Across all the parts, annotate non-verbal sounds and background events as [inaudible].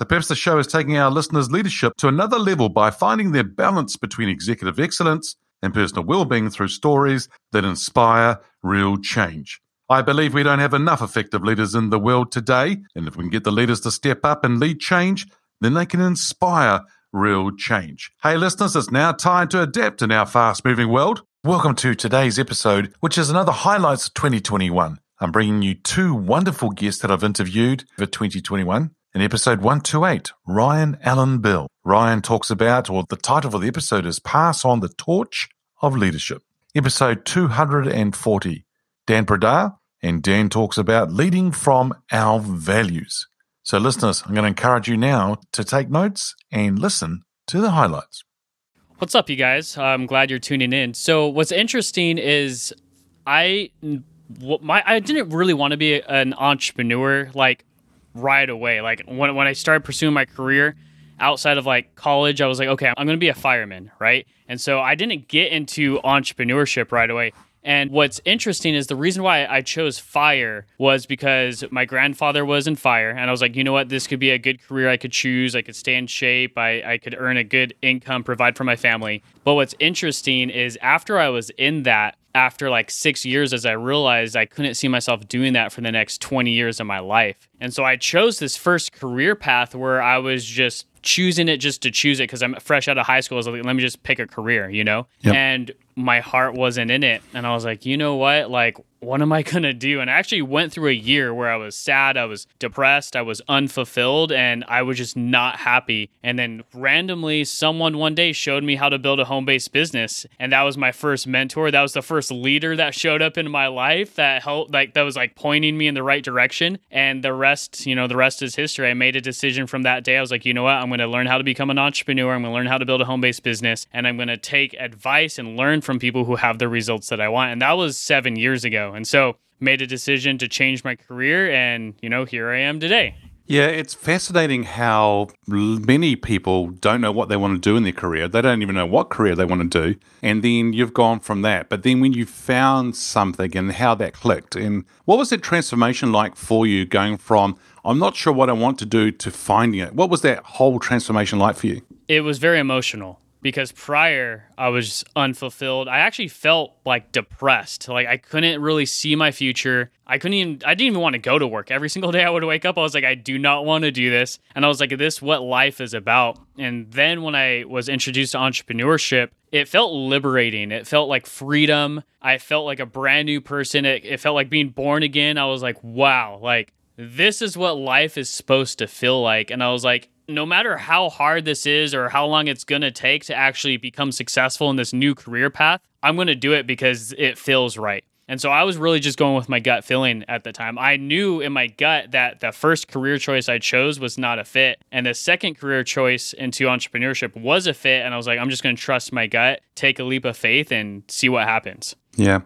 The perhaps the show is taking our listeners' leadership to another level by finding their balance between executive excellence and personal well-being through stories that inspire real change. I believe we don't have enough effective leaders in the world today, and if we can get the leaders to step up and lead change, then they can inspire real change. Hey listeners, it's now time to adapt in our fast-moving world. Welcome to today's episode, which is another highlights of 2021. I'm bringing you two wonderful guests that I've interviewed for 2021. In episode 128, Ryan Allen Bell. Ryan talks about, or the title of the episode is Pass on the Torch of Leadership. Episode 240, Dan Brdar, and Dan talks about leading from our values. So, listeners, I'm going to encourage you now to take notes and listen to the highlights. What's up, you guys? I'm glad you're tuning in. So, what's interesting is I my I didn't really want to be an entrepreneur like right away. Like when when I started pursuing my career outside of like college, I was like, okay, I'm going to be a fireman, right? And so I didn't get into entrepreneurship right away. And what's interesting is the reason why I chose fire was because my grandfather was in fire. And I was like, you know what? This could be a good career I could choose. I could stay in shape. I, I could earn a good income, provide for my family. But what's interesting is after I was in that, after like six years, as I realized I couldn't see myself doing that for the next 20 years of my life. And so I chose this first career path where I was just choosing it just to choose it because I'm fresh out of high school. I was like, let me just pick a career, you know? Yep. And my heart wasn't in it. And I was like, you know what? Like, what am I [laughs] going to do? And I actually went through a year where I was sad, I was depressed, I was unfulfilled, and I was just not happy. And then randomly, someone one day showed me how to build a home based business. And that was my first mentor. That was the first leader that showed up in my life that helped, like, that was like pointing me in the right direction. And the rest, you know, the rest is history. I made a decision from that day. I was like, you know what? I'm going to learn how to become an entrepreneur. I'm going to learn how to build a home based business. And I'm going to take advice and learn from people who have the results that I want. And that was seven years ago. And so made a decision to change my career. And, you know, here I am today. Yeah, it's fascinating how many people don't know what they want to do in their career. They don't even know what career they want to do. And then you've gone from that. But then when you found something and how that clicked, and what was that transformation like for you going from, I'm not sure what I want to do to finding it? What was that whole transformation like for you? It was very emotional because prior I was unfulfilled. I actually felt like depressed. Like I couldn't really see my future. I couldn't even I didn't even want to go to work. Every single [laughs] day I would wake up, I was like, I do not want to do this. And I was like, this what life is about. And then when I was introduced to entrepreneurship, it felt liberating. It felt like freedom. I felt like a brand new person. It, it felt like being born again. I was like, wow, like this is what life is supposed to feel like. And I was like, no matter how hard this is or how long it's going to take to actually become successful in this new career path, I'm going to do it because it feels right. And so I was really just going with my gut feeling at the time. I knew in my gut that the first career choice I chose was not a fit. And the second career choice into entrepreneurship was a fit. And I was like, I'm just going to trust my gut, take a leap of faith, and see what happens. Yeah.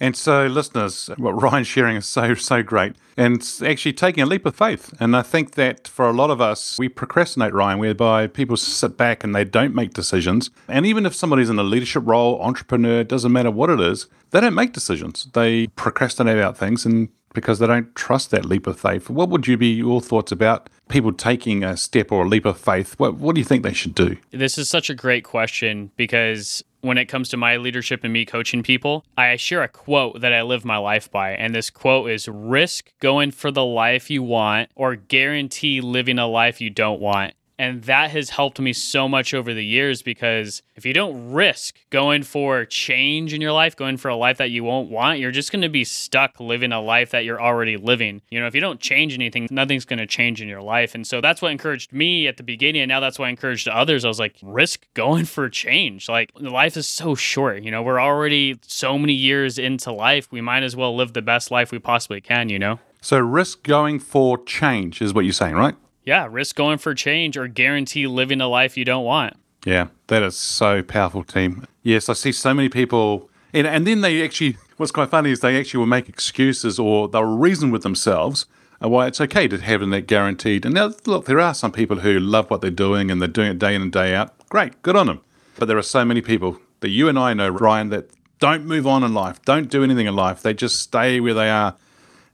And so, listeners, what [laughs] Ryan's sharing is so, so great. And it's actually taking a leap of faith. And I think that for a lot of us, we procrastinate, Ryan, whereby people sit back and they don't make decisions. And even if somebody's in a leadership role, entrepreneur, doesn't matter what it is, they don't make decisions. They procrastinate about things and because they don't trust that leap of faith. What would you be your thoughts about people taking a step or a leap of faith? What, what do you think they should do? This is such a great question because when it comes to my leadership and me coaching people, I share a quote that I live my life by. And this quote is risk going for the life you want or guarantee living a life you don't want. And that has helped me so much over the years because if you don't risk going for change in your life, going for a life that you won't want, you're just going to be stuck living a life that you're already living. You know, if you don't change anything, nothing's going to change in your life. And so that's what encouraged me at the beginning. And now that's what I encouraged others. I was like, risk going for change. Like, life is so short. You know, we're already so many years into life. We might as well live the best life we possibly can, you know? So, risk going for change is what you're saying, right? Yeah, risk going for change or guarantee living a life you don't want. Yeah, that is so powerful, team. Yes, I see so many people, and, and then they actually, what's quite funny is they actually will make excuses or they'll reason with themselves why it's okay to have that guaranteed. And now, look, there are some people who love what they're doing and they're doing it day in and day out. Great, good on them. But there are so many people that you and I know, Ryan, that don't move on in life, don't do anything in life. They just stay where they are,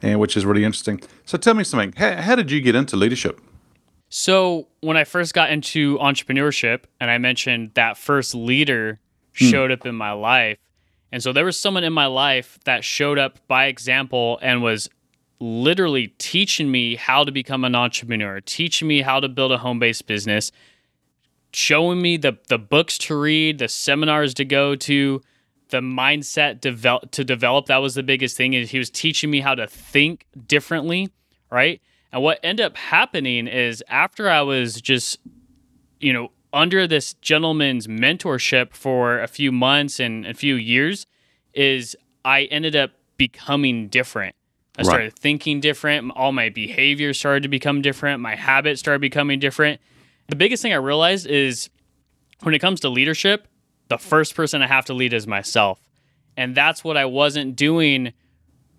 and which is really interesting. So tell me something. How, how did you get into leadership? So when I first got into entrepreneurship, and I mentioned that first leader hmm. showed up in my life, and so there was someone in my life that showed up by example and was literally teaching me how to become an entrepreneur, teaching me how to build a home based business, showing me the the books to read, the seminars to go to, the mindset develop to develop. That was the biggest thing. Is he was teaching me how to think differently, right? And what ended up happening is after I was just, you know, under this gentleman's mentorship for a few months and a few years, is I ended up becoming different. I right. started thinking different. All my behaviors started to become different. My habits started becoming different. The biggest thing I realized is when it comes to leadership, the first person I have to lead is myself. And that's what I wasn't doing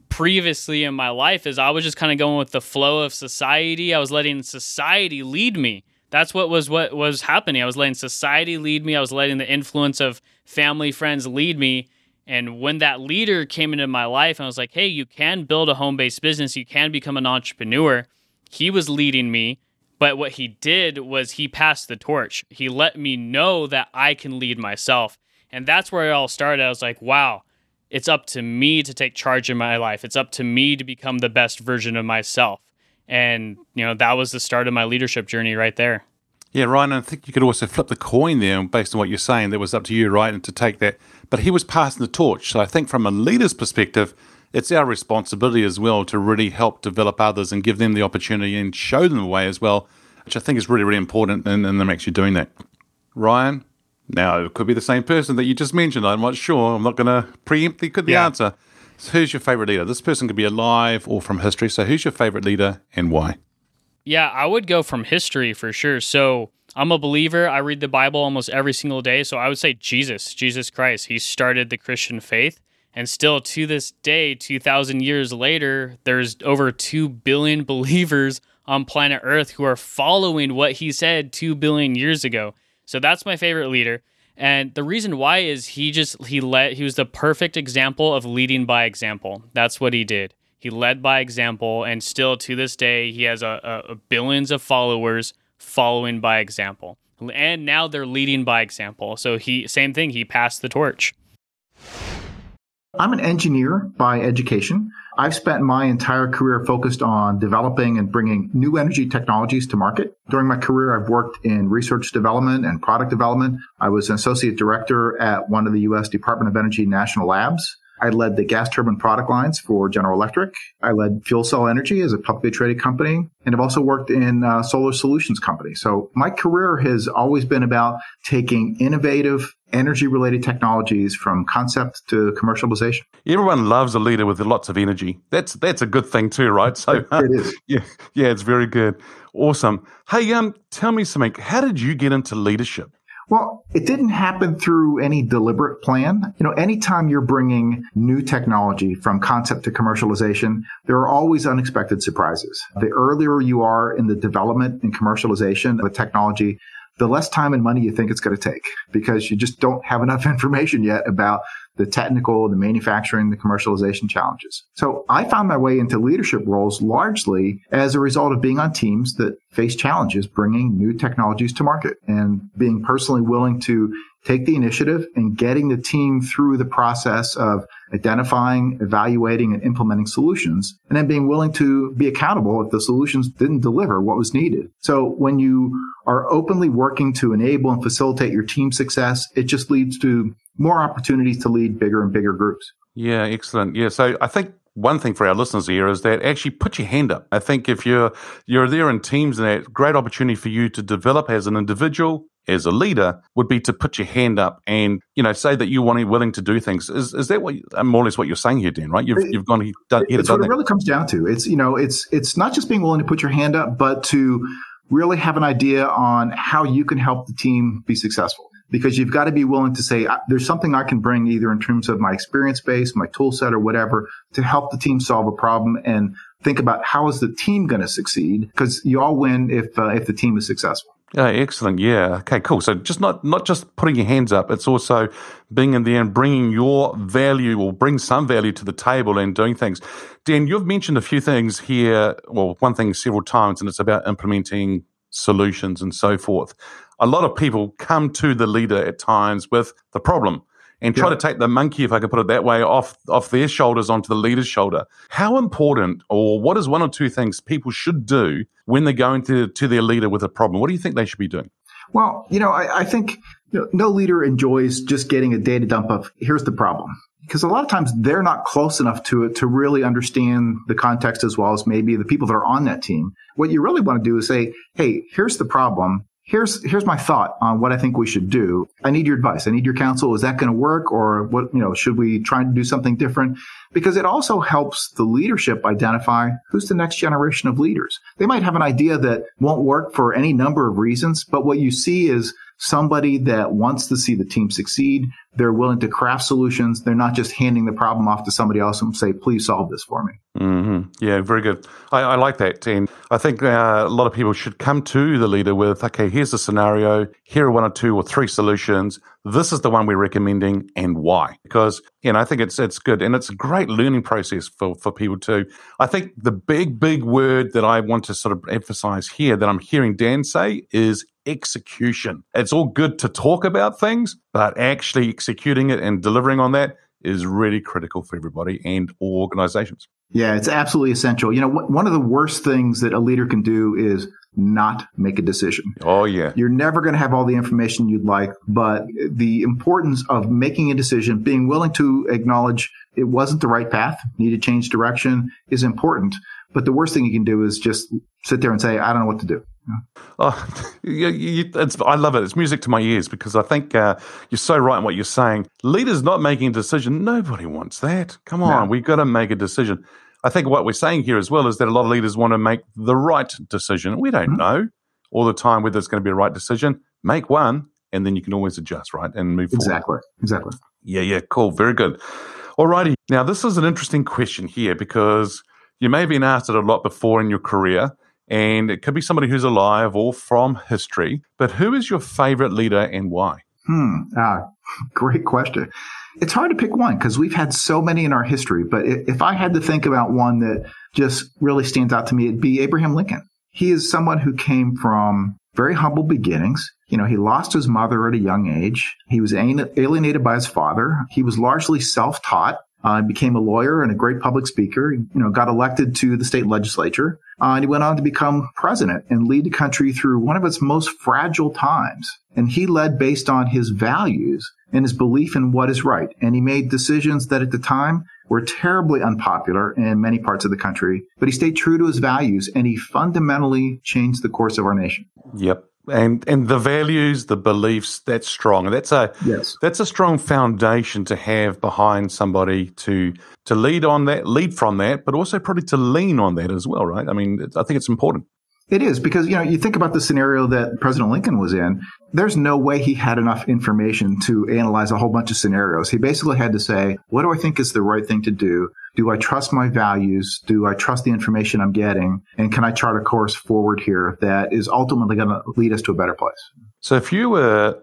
previously in my life is I was just kind of going with the flow of society. I was letting society lead me. That's what was what was happening. I was letting society lead me. I was letting the influence of family, friends lead me. And when that leader came into my life and I was like, "Hey, you can build a home-based business. You can become an entrepreneur." He was leading me, but what he did was he passed the torch. He let me know that I can lead myself. And that's where it all started. I was like, "Wow, it's up to me to take charge in my life. It's up to me to become the best version of myself. And, you know, that was the start of my leadership journey right there. Yeah, Ryan, I think you could also flip the coin there based on what you're saying. That was up to you, right? And to take that. But he was passing the torch. So I think from a leader's perspective, it's our responsibility as well to really help develop others and give them the opportunity and show them the way as well, which I think is really, really important in, in them actually doing that. Ryan, now, it could be the same person that you just mentioned. I'm not sure. I'm not going to preempt the, the yeah. answer. So who's your favorite leader? This person could be alive or from history. So, who's your favorite leader and why? Yeah, I would go from history for sure. So, I'm a believer. I read the Bible almost every single day. So, I would say Jesus, Jesus Christ. He started the Christian faith. And still to this day, 2,000 years later, there's over 2 billion [laughs] believers on planet Earth who are following what he said 2 billion years ago. So that's my favorite leader. And the reason why is he just he led he was the perfect example of leading by example. That's what he did. He led by example, and still to this day he has a, a, a billions of followers following by example. And now they're leading by example. So he same thing. He passed the torch. I'm an engineer by education. I've spent my entire career focused on developing and bringing new energy technologies to market. During my career, I've worked in research development and product development. I was an associate director at one of the U.S. Department of Energy national labs. I led the gas turbine product lines for General Electric. I led FuelCell Energy as a publicly traded company, and I've also worked in a solar solutions company. So my career has always been about taking innovative energy related technologies from concept to commercialization. Everyone loves a leader with lots of energy. That's that's a good thing too, right? So uh, it is. [laughs] Yeah, yeah, it's very good. Awesome. Hey, um, tell me something. How did you get into leadership? Well, it didn't happen through any deliberate plan. You know, anytime you're bringing new technology from concept to commercialization, there are always unexpected surprises. The earlier you are in the development and commercialization of a technology, the less time and money you think it's going to take because you just don't have enough [laughs] information yet about the technical, the manufacturing, the commercialization challenges. So I found my way into leadership roles largely as a result of being on teams that face challenges bringing new technologies to market and being personally willing to take the initiative and getting the team through the process of identifying, evaluating, and implementing solutions, and then being willing to be accountable if the solutions didn't deliver what was needed. So when you are openly working to enable and facilitate your team success, it just leads to more opportunities to lead bigger and bigger groups. Yeah, excellent. Yeah, so I think one thing for our listeners here is that actually put your hand up. I think if you're you're there in teams, and that great opportunity for you to develop as an individual, as a leader, would be to put your hand up and you know say that you're wanting, willing to do things. Is is that what uh, more or less what you're saying here, Dan? Right? You've you've gone done. It's done what it really comes down to. It's you know it's it's not just being willing to put your hand up, but to really have an idea on how you can help the team be successful because you've got to be willing to say there's something I can bring either in terms of my experience base, my tool set or whatever to help the team solve a problem and think about how is the team going to succeed because you all win if uh, if the team is successful. Yeah, excellent. Yeah. Okay, cool. So just not not just putting your hands up, it's also being in there and bringing your value or bring some value to the table and doing things. Dan, you've mentioned a few things here, well, one thing several times, and it's about implementing solutions and so forth a lot of people come to the leader at times with the problem and try yeah. to take the monkey, if I could put it that way, off off their shoulders onto the leader's shoulder. How important, or what is one or two things people should do when they're going to to their leader with a problem? What do you think they should be doing? Well, you know, I, I think you know, no leader enjoys just getting a data dump of here's the problem. Because a lot of times they're not close enough to it to really understand the context as well as maybe the people that are on that team. What you really want to do is say, hey, here's the problem here's here's my thought on what I think we should do. I need your advice. I need your counsel. Is that going to work, or what? You know, should we try to do something different? Because it also helps the leadership identify who's the next generation of leaders. They might have an idea that won't work for any number of reasons, but what you see is somebody that wants to see the team succeed. They're willing to craft solutions. They're not just handing the problem off to somebody else and say, please solve this for me. Mm-hmm. Yeah, very good. I, I, like that. And I think uh, a lot of people should come to the leader with, okay, here's the scenario. Here are one or two or three solutions. This is the one we're recommending and why. Because, you know, I think it's, it's good. And it's a great learning process for, for people too. I think the big, big word that I want to sort of emphasize here that I'm hearing Dan say is execution. It's all good to talk about things, but actually executing it and delivering on that is really critical for everybody and all organizations. Yeah, it's absolutely essential. You know, one of the worst things that a leader can do is not make a decision. Oh, yeah. You're never going to have all the information you'd like, but the importance of making a decision, being willing to acknowledge it wasn't the right path, need to change direction is important. But the worst thing you can do is just sit there and say, I don't know what to do. Oh, [laughs] you, you, I love it. It's music to my ears because I think uh, you're so right in what you're saying. Leaders not making a decision, nobody wants that. Come on, no. we've got to make a decision. I think what we're saying here as well is that a lot of leaders want to make the right decision. We don't mm-hmm. know all the time whether it's going to be a right decision. Make one, and then you can always adjust, right, and move exactly. forward. Exactly. Exactly. Yeah, yeah, cool. Very good. All righty. Now, this is an interesting question here because you may have been asked it a lot before in your career and it could be somebody who's alive or from history. But who is your favorite leader and why? Hmm. Ah, [laughs] great question. It's hard to pick one because we've had so many in our history. But if I had to think about one that just really stands out to me, it'd be Abraham Lincoln. He is someone who came from very humble beginnings. You know, he lost his mother at a young age. He was alienated by his father. He was largely self-taught. Uh, became a lawyer and a great public speaker. You know, got elected to the state legislature, uh, and he went on to become president and lead the country through one of its most fragile times. And he led based on his values and his belief in what is right. And he made decisions that at the time were terribly unpopular in many parts of the country, but he stayed true to his values and he fundamentally changed the course of our nation. Yep and and the values, the beliefs, that's strong. That's a yes. that's a strong foundation to have behind somebody to to lead on that, lead from that, but also probably to lean on that as well, right? I mean, I think it's important. It is because, you know, you think about the scenario that President Lincoln was in. There's no way he had enough information to analyze a whole bunch of scenarios. He basically had to say, what do I think is the right thing to do? Do I trust my values? Do I trust the information I'm getting? And can I chart a course forward here that is ultimately going to lead us to a better place? So if you were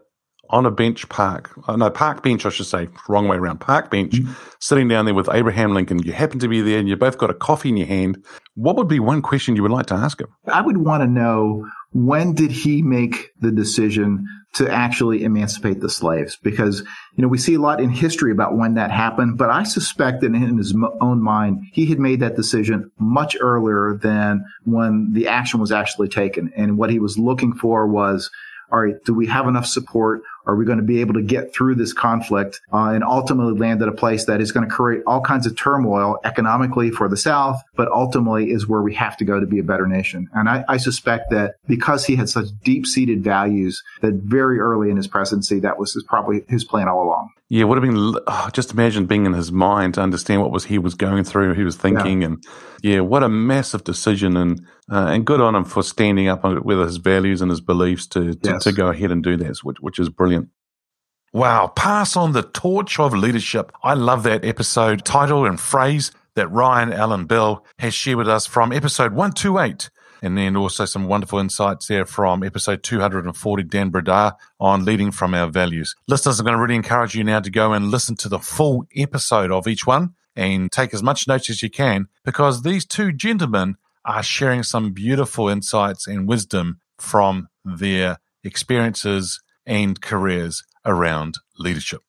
on a bench park, uh, no, park bench, I should say, wrong way around, park bench, mm-hmm. sitting down there with Abraham Lincoln, you happen to be there and you both got a coffee in your hand, what would be one question you would like to ask him? I would want to know when did he make the decision to actually emancipate the slaves? Because, you know, we see a lot in history about when that happened, but I suspect that in his own mind, he had made that decision much earlier than when the action was actually taken. And what he was looking for was, all right, do we have enough support? Are we going to be able to get through this conflict uh, and ultimately land at a place that is going to create all kinds of turmoil economically for the South, but ultimately is where we have to go to be a better nation? And I, I suspect that because he had such deep seated values that very early in his presidency, that was his, probably his plan all along. Yeah, would have been oh, just imagine being in his mind to understand what was he was going through, he was thinking, yeah. and yeah, what a massive decision, and uh, and good on him for standing up with his values and his beliefs to to, yes. to go ahead and do that, which which is brilliant. Wow, pass on the torch of leadership. I love that episode title and phrase that Ryan Allen Bell has shared with us from episode one two eight and then also some wonderful insights there from episode 240, Dan Brdar on leading from our values. Listeners, I'm going to really encourage you now to go and listen to the full episode of each one and take as much notes as you can because these two gentlemen are sharing some beautiful insights and wisdom from their experiences and careers around leadership.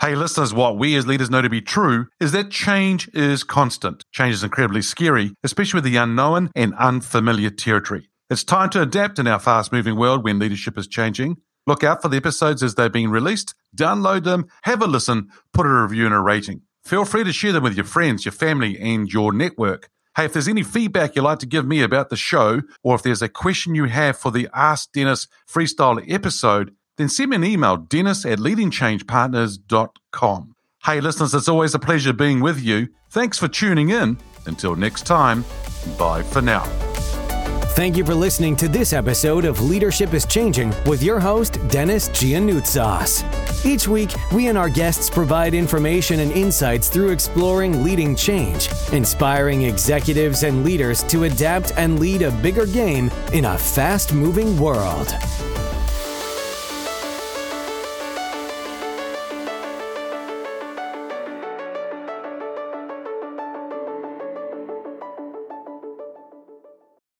Hey, listeners, what we as leaders know to be true is that change is constant. Change is incredibly scary, especially with the unknown and unfamiliar territory. It's time to adapt in our fast moving world when leadership is changing. Look out for the episodes as they're being released, download them, have a listen, put a review and a rating. Feel free to share them with your friends, your family, and your network. Hey, if there's any feedback you'd like to give me about the show, or if there's a question you have for the Ask Dennis freestyle episode, then send me an email, dennis at leadingchangepartners.com. Hey, listeners, it's always a pleasure being with you. Thanks for tuning in. Until next time, bye for now. Thank you for listening to this episode of Leadership is Changing with your host, Dennis Giannoutsos. Each week, we and our guests provide information and insights through exploring leading change, inspiring executives and leaders to adapt and lead a bigger game in a fast moving world.